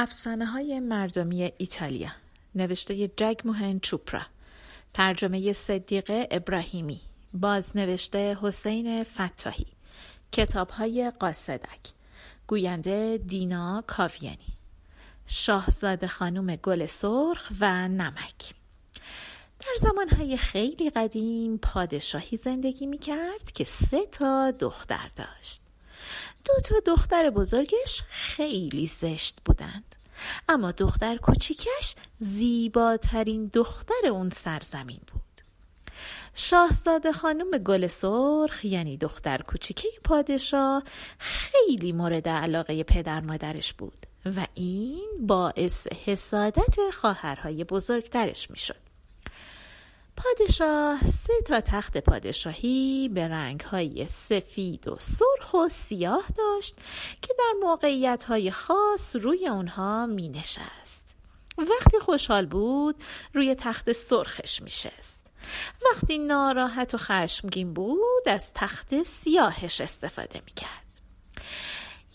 افسانه های مردمی ایتالیا. نوشته جگموهن چوپرا. ترجمه صدیقه ابراهیمی. بازنوشته حسین فتاحی. کتاب های قاصدک. گوینده دینا کاویانی. شاهزاده خانم گل سرخ و نمک. در زمانهای خیلی قدیم پادشاهی زندگی می کرد که سه تا دختر داشت. دو تا دختر بزرگش خیلی زشت بودند. اما دختر کوچیکش زیباترین دختر اون سرزمین بود. شاهزاده خانم گل سرخ یعنی دختر کوچیکه پادشاه خیلی مورد علاقه پدر مادرش بود و این باعث حسادت خواهرهای بزرگترش می‌شد. پادشاه سه تا تخت پادشاهی به رنگهای سفید و سرخ و سیاه داشت که در موقعیت های خاص روی اونها می نشست. وقتی خوشحال بود روی تخت سرخش می شست. وقتی ناراحت و خشمگین بود از تخت سیاهش استفاده می کرد.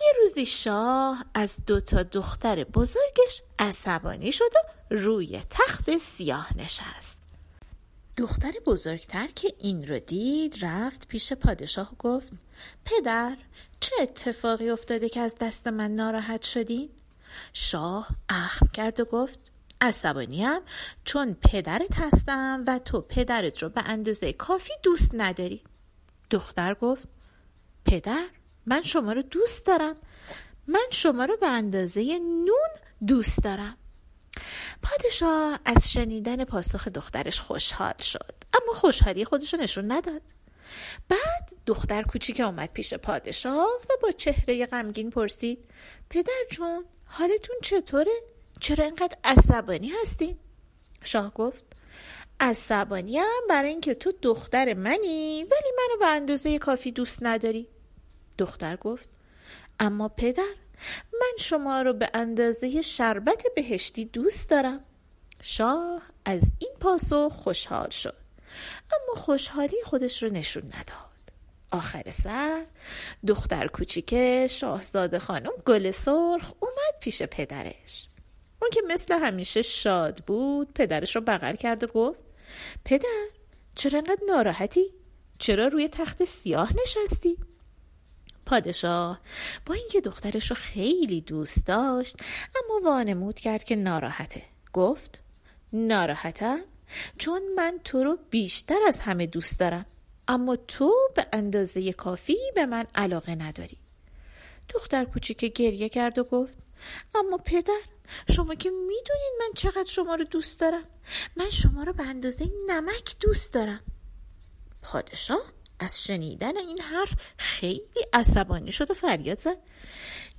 یه روزی شاه از دو تا دختر بزرگش عصبانی شد و روی تخت سیاه نشست. دختر بزرگتر که این رو دید رفت پیش پادشاه و گفت پدر چه اتفاقی افتاده که از دست من ناراحت شدین؟ شاه اخم کرد و گفت عصبانیم چون پدرت هستم و تو پدرت رو به اندازه کافی دوست نداری. دختر گفت پدر من شما رو دوست دارم. من شما رو به اندازه نون دوست دارم. پادشاه از شنیدن پاسخ دخترش خوشحال شد اما خوشحالی خودشو نشون نداد بعد دختر کوچیک اومد پیش پادشاه و با چهره غمگین پرسید پدر جون حالتون چطوره؟ چرا اینقدر عصبانی هستی؟ شاه گفت عصبانیم برای اینکه تو دختر منی ولی منو به اندازه کافی دوست نداری دختر گفت اما پدر من شما رو به اندازه شربت بهشتی دوست دارم شاه از این پاسخ خوشحال شد اما خوشحالی خودش رو نشون نداد آخر سر دختر کوچیک شاهزاده خانم گل سرخ اومد پیش پدرش اون که مثل همیشه شاد بود پدرش رو بغل کرد و گفت پدر چرا انقدر ناراحتی؟ چرا روی تخت سیاه نشستی؟ پادشاه. با اینکه دخترش رو خیلی دوست داشت اما وانمود کرد که ناراحته. گفت ناراحتم؟ چون من تو رو بیشتر از همه دوست دارم. اما تو به اندازه کافی به من علاقه نداری. دختر کوچیک گریه کرد و گفت اما پدر شما که می‌دونین من چقدر شما رو دوست دارم. من شما رو به اندازه نمک دوست دارم. پادشاه؟ از شنیدن این حرف خیلی عصبانی شد و فریاد زد.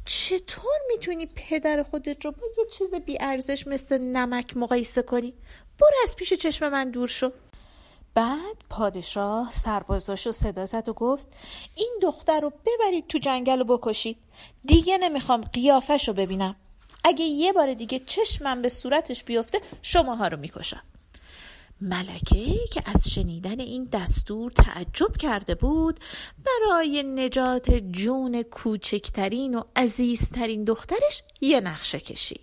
چطور می‌تونی پدر خودت رو با یه چیز بیارزش مثل نمک مقایسه کنی؟ برو از پیش چشم من دور شو. بعد پادشاه سربازاشو صدا زد و گفت این دختر رو ببرید تو جنگل و بکشید. دیگه نمی‌خوام قیافش رو ببینم. اگه یه بار دیگه چشمم به صورتش بیفته شماها رو می‌کشم. ملکه که از شنیدن این دستور تعجب کرده بود برای نجات جون کوچکترین و عزیزترین دخترش یه نقشه کشید.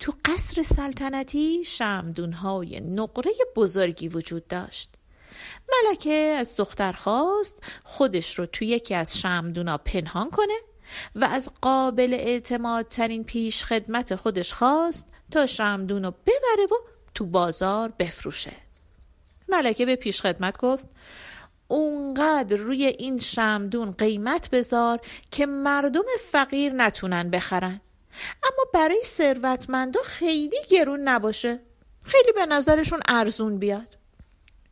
تو قصر سلطنتی شمدونهای نقره بزرگی وجود داشت. ملکه از دختر خواست خودش رو تو یکی از شمدونا پنهان کنه و از قابل اعتماد ترین پیش خدمت خودش خواست تا شمدون رو ببره و تو بازار بفروشه. ملکه به پیش خدمت گفت اونقدر روی این شمدون قیمت بذار که مردم فقیر نتونن بخرن. اما برای ثروتمندا خیلی گرون نباشه. خیلی به نظرشون ارزون بیاد.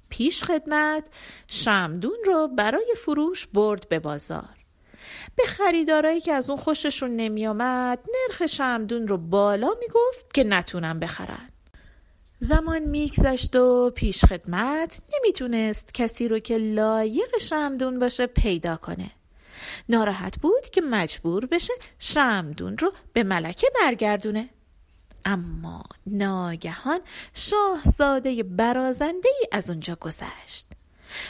پیش خدمت شمدون رو برای فروش برد به بازار. به خریدارایی که از اون خوششون نمیامد نرخ شمدون رو بالا می‌گفت که نتونن بخرن. زمان میگذشت و پیش خدمت نمی‌تونست کسی رو که لایق شمدون باشه پیدا کنه. ناراحت بود که مجبور بشه شمدون رو به ملکه برگردونه. اما ناگهان شاهزاده برازنده ای از اونجا گذشت.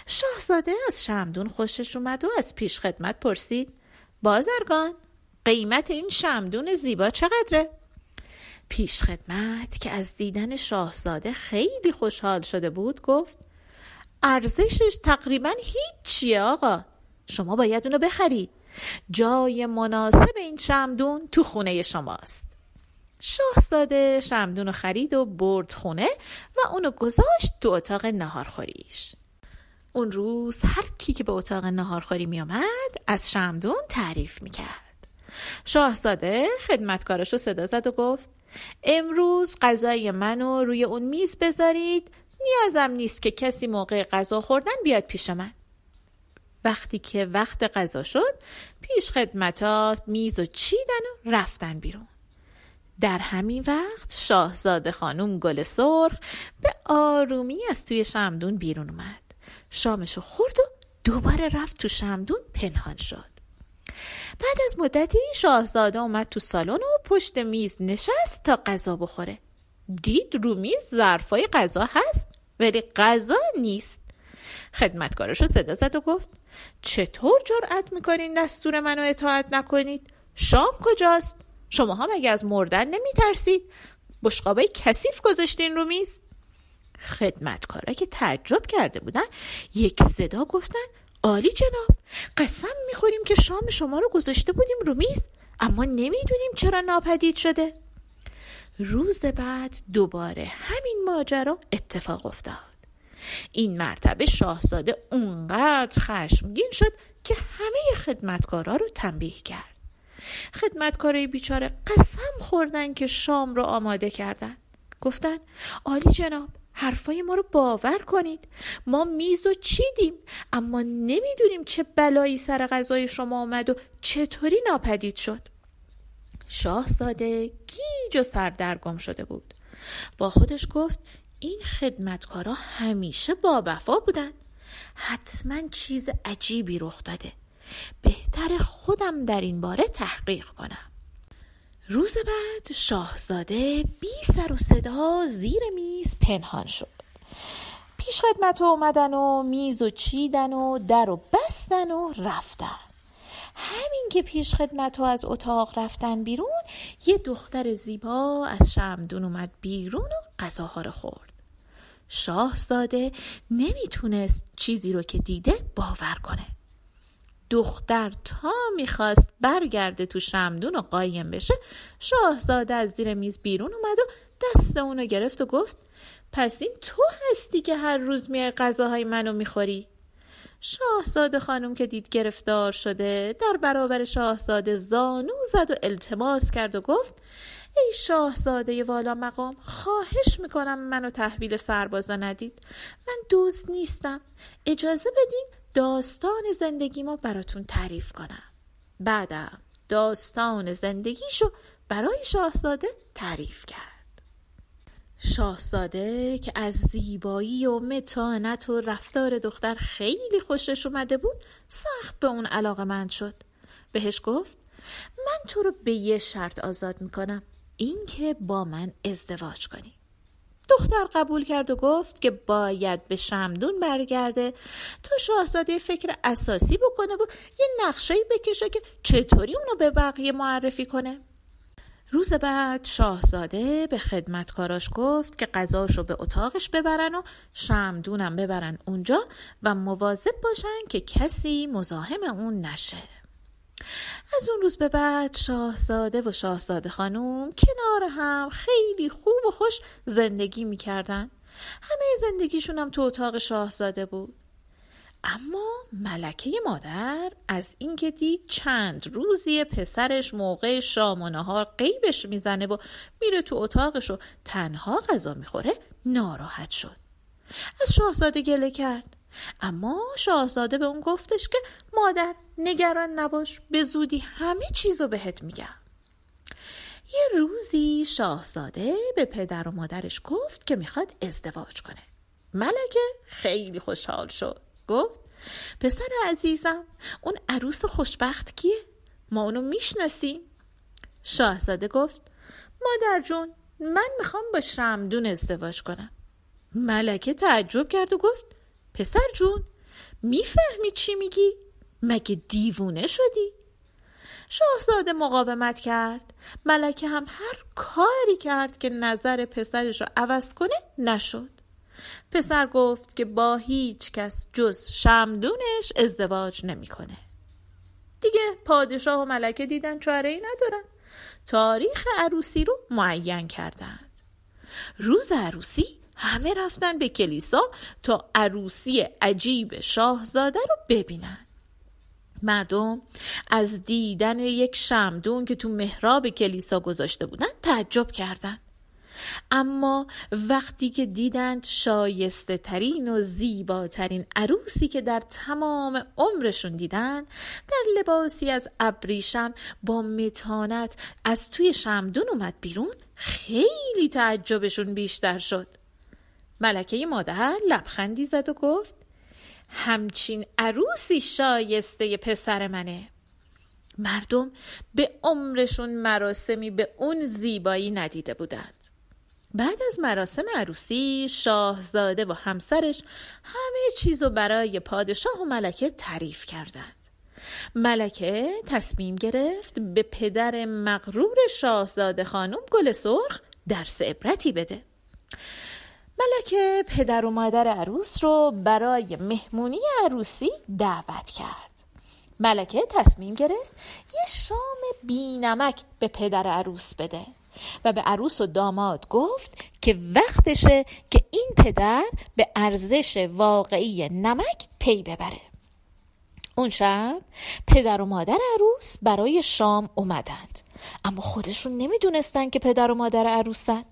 شاهزاده از شمدون خوشش اومد و از پیش خدمت پرسید بازرگان قیمت این شمدون زیبا چقدره؟ پیشخدمت که از دیدن شاهزاده خیلی خوشحال شده بود گفت ارزشش تقریبا هیچیه آقا. شما باید اونو بخرید. جای مناسب این شمدون تو خونه شماست. شاهزاده شمدون رو خرید و برد خونه و اونو گذاشت تو اتاق نهارخوریش اون روز هر کی که به اتاق نهارخوری می آمد از شمدون تعریف می کرد شاهزاده خدمتکارش رو صدا زد و گفت امروز غذای منو روی اون میز بذارید. نیازم نیست که کسی موقع غذا خوردن بیاد پیش من. وقتی که وقت غذا شد پیش خدمتات میز و چیدن و رفتن بیرون. در همین وقت شاهزاده خانم گل سرخ به آرومی از توی شمدون بیرون اومد. شامشو خورد و دوباره رفت تو شمدون پنهان شد. بعد از مدتی شاهزاده اومد تو سالن و پشت میز نشست تا غذا بخوره. دید رو میز ظرفای غذا هست ولی غذا نیست. خدمتکارش رو صدا زد و گفت چطور جرأت می‌کنین دستور منو اطاعت نکنید؟ شام کجاست؟ شما هم مگه از مردن نمیترسید؟ بشقابای کثیف گذاشتین رو میز؟ خدمتکارا که تعجب کرده بودن یک صدا گفتن عالی جناب. قسم می‌خوریم که شام شما رو گذاشته بودیم رو میز اما نمی‌دونیم چرا ناپدید شده. روز بعد دوباره همین ماجرا اتفاق افتاد. این مرتبه شاهزاده اونقدر خشمگین شد که همه خدمتکارا رو تنبیه کرد. خدمتکارای بیچاره قسم خوردن که شام رو آماده کردن. گفتن عالی جناب حرفای ما رو باور کنید. ما میز و چیدیم اما نمی‌دونیم چه بلایی سر غذای شما آمد و چطوری ناپدید شد. شاهزاده گیج و سردرگم شده بود. با خودش گفت این خدمتکارا همیشه با وفا بودن. حتما چیز عجیبی رخ داده. بهتر خودم در این باره تحقیق کنم. روز بعد شاهزاده بی سر و صدا زیر میز پنهان شد. پیش خدمت اومدن و میز و چیدن و در و بستن و رفتن. همین که پیش خدمت از اتاق رفتن بیرون یه دختر زیبا از شمدون اومد بیرون و غذاها رو خورد. شاهزاده نمی‌تونست چیزی رو که دیده باور کنه. دختر تا می‌خواست برگرده تو شمدون و قایم بشه شاهزاده از زیر میز بیرون اومد و دست اونو گرفت و گفت پس این تو هستی که هر روز میای غذاهای منو می‌خوری؟ شاهزاده خانم که دید گرفتار شده در برابر شاهزاده زانو زد و التماس کرد و گفت ای شاهزاده والا مقام خواهش می‌کنم منو تحویل سربازا ندید. من دوست نیستم. اجازه بدین داستان زندگیمو براتون تعریف کنم. بعدم داستان زندگیشو برای شاهزاده تعریف کرد. شاهزاده که از زیبایی و متانت و رفتار دختر خیلی خوشش اومده بود سخت به اون علاقه مند شد. بهش گفت من تو رو به یه شرط آزاد می‌کنم اینکه با من ازدواج کنی. دختر قبول کرد و گفت که باید به شمدون برگرده تا شاهزاده فکر اساسی بکنه و یه نقشه بکشه که چطوری اونو به بقیه معرفی کنه. روز بعد شاهزاده به خدمتکاراش گفت که غذاشو به اتاقش ببرن و شمدونم ببرن اونجا و مواظب باشن که کسی مزاحم اون نشه. از اون روز به بعد شاهزاده و شاهزاده خانوم کنار هم خیلی خوب و خوش زندگی می‌کردن. همه زندگیشون هم تو اتاق شاهزاده بود. اما ملکه مادر از اینکه دید چند روزی پسرش موقع شام و نهار قیبش می‌زنه و میره تو اتاقش و تنها غذا می‌خوره ناراحت شد. از شاهزاده گله کرد. اما شاهزاده به اون گفتش که مادر نگران نباش به زودی همه چیزو بهت میگم. یه روزی شاهزاده به پدر و مادرش گفت که می‌خواد ازدواج کنه. ملکه خیلی خوشحال شد. گفت پسر عزیزم اون عروس خوشبخت کیه؟ ما اونو می‌شناسیم. شاهزاده گفت مادر جون من می‌خوام با شمدون ازدواج کنم. ملکه تعجب کرد و گفت پسر جون می‌فهمی چی میگی؟ مگه دیوونه شدی؟ شاهزاده مقاومت کرد ملکه هم هر کاری کرد که نظر پسرش رو عوض کنه نشد پسر گفت که با هیچ کس جز شمدونش ازدواج نمی‌کنه. دیگه پادشاه و ملکه دیدن چاره ای ندارن تاریخ عروسی رو معین کردند روز عروسی همه رفتن به کلیسا تا عروسی عجیب شاهزاده رو ببینن مردم از دیدن یک شمدون که تو محراب کلیسا گذاشته بودن تعجب کردند. اما وقتی که دیدند شایسته ترین و زیباترین عروسی که در تمام عمرشون دیدند در لباسی از ابریشم با متانت از توی شمدون اومد بیرون خیلی تعجبشون بیشتر شد ملکه مادر لبخندی زد و گفت همچین عروسی شایسته پسر منه. مردم به عمرشون مراسمی به اون زیبایی ندیده بودند. بعد از مراسم عروسی شاهزاده و همسرش همه چیزو برای پادشاه و ملکه تعریف کردند. ملکه تصمیم گرفت به پدر مغرور شاهزاده خانم گل سرخ درس عبرتی بده. ملکه پدر و مادر عروس رو برای مهمونی عروسی دعوت کرد. ملکه تصمیم گرفت یه شام بینمک به پدر عروس بده و به عروس و داماد گفت که وقتشه که این پدر به ارزش واقعی نمک پی ببره. اون شب پدر و مادر عروس برای شام اومدند. اما خودشون نمی‌دونستن که پدر و مادر عروسن.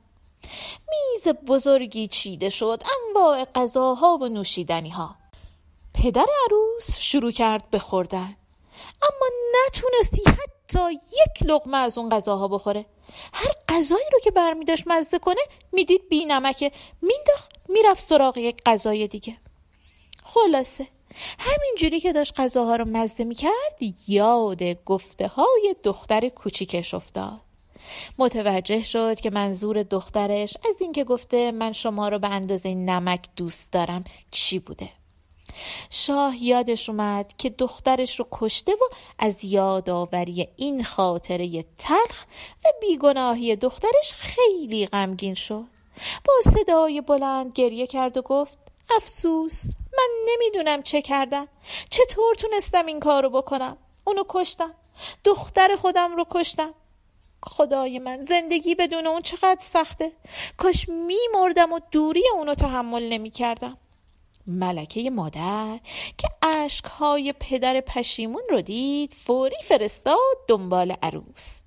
میز بزرگی چیده شد انواع غذاها و نوشیدنی ها پدر عروس شروع کرد به خوردن. اما نتونستی حتی یک لقمه از اون غذاها بخوره. هر غذایی رو که برمی داشت مزه کنه می‌دید بی نمکه. مینداخت می‌رفت سراغ یک غذای دیگه. خلاصه همینجوری که داشت غذاها رو مزه می‌کرد یاد گفته های دختر کوچیکش افتاد. متوجه شد که منظور دخترش از اینکه گفته من شما رو به اندازه نمک دوست دارم چی بوده. شاه یادش اومد که دخترش رو کشته و از یادآوری این خاطره تلخ و بیگناهی دخترش خیلی غمگین شد. با صدای بلند گریه کرد و گفت افسوس من نمی‌دونم چه کردم. چطور تونستم این کارو بکنم؟ اونو کشتم. دختر خودم رو کشتم. خدای من زندگی بدون اون چقدر سخته؟ کاش میمردم و دوری اونو تحمل نمی‌کردم. ملکه مادر که اشکهای پدر پشیمون رو دید فوری فرستاد دنبال عروس.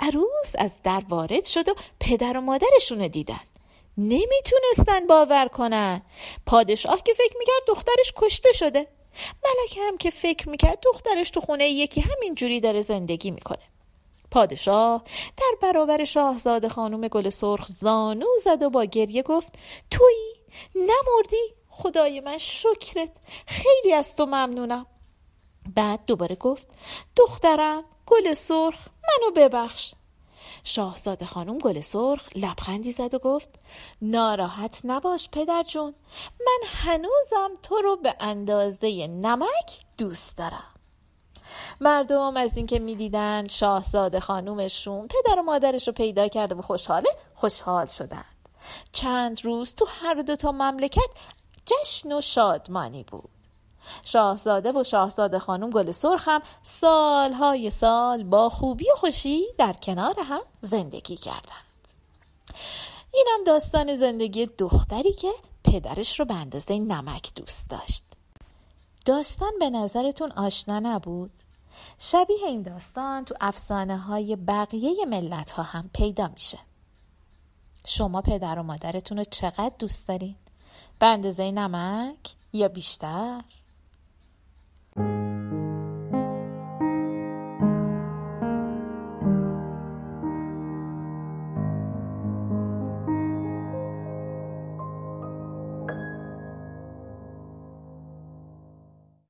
عروس از در وارد شد و پدر و مادرشون رو دیدن. نمی‌تونستن باور کنن. پادشاه که فکر می‌کرد دخترش کشته شده. ملکه هم که فکر می‌کرد دخترش تو خونه یکی همین جوری داره زندگی می‌کنه. پادشاه در برابر شاهزاده خانم گل سرخ زانو زد و با گریه گفت تویی نمردی؟ خدای من شکرت خیلی از تو ممنونم. بعد دوباره گفت دخترم گل سرخ منو ببخش. شاهزاده خانم گل سرخ لبخندی زد و گفت ناراحت نباش پدر جون من هنوزم تو رو به اندازه نمک دوست دارم. مردم از اینکه می‌دیدن شاهزاده خانومشون پدر و مادرش رو پیدا کرده و خوشحاله خوشحال شدند. چند روز تو هر دو تا مملکت جشن و شادمانی بود. شاهزاده و شاهزاده خانم گل سرخ هم سالهای سال با خوبی و خوشی در کنار هم زندگی کردند. اینم داستان زندگی دختری که پدرش رو به اندازه نمک دوست داشت. داستان به نظرتون آشنا نبود؟ شبیه این داستان تو افسانه های بقیه ملت ها هم پیدا میشه شما پدر و مادرتون رو چقدر دوست دارین؟ به اندازه نمک یا بیشتر؟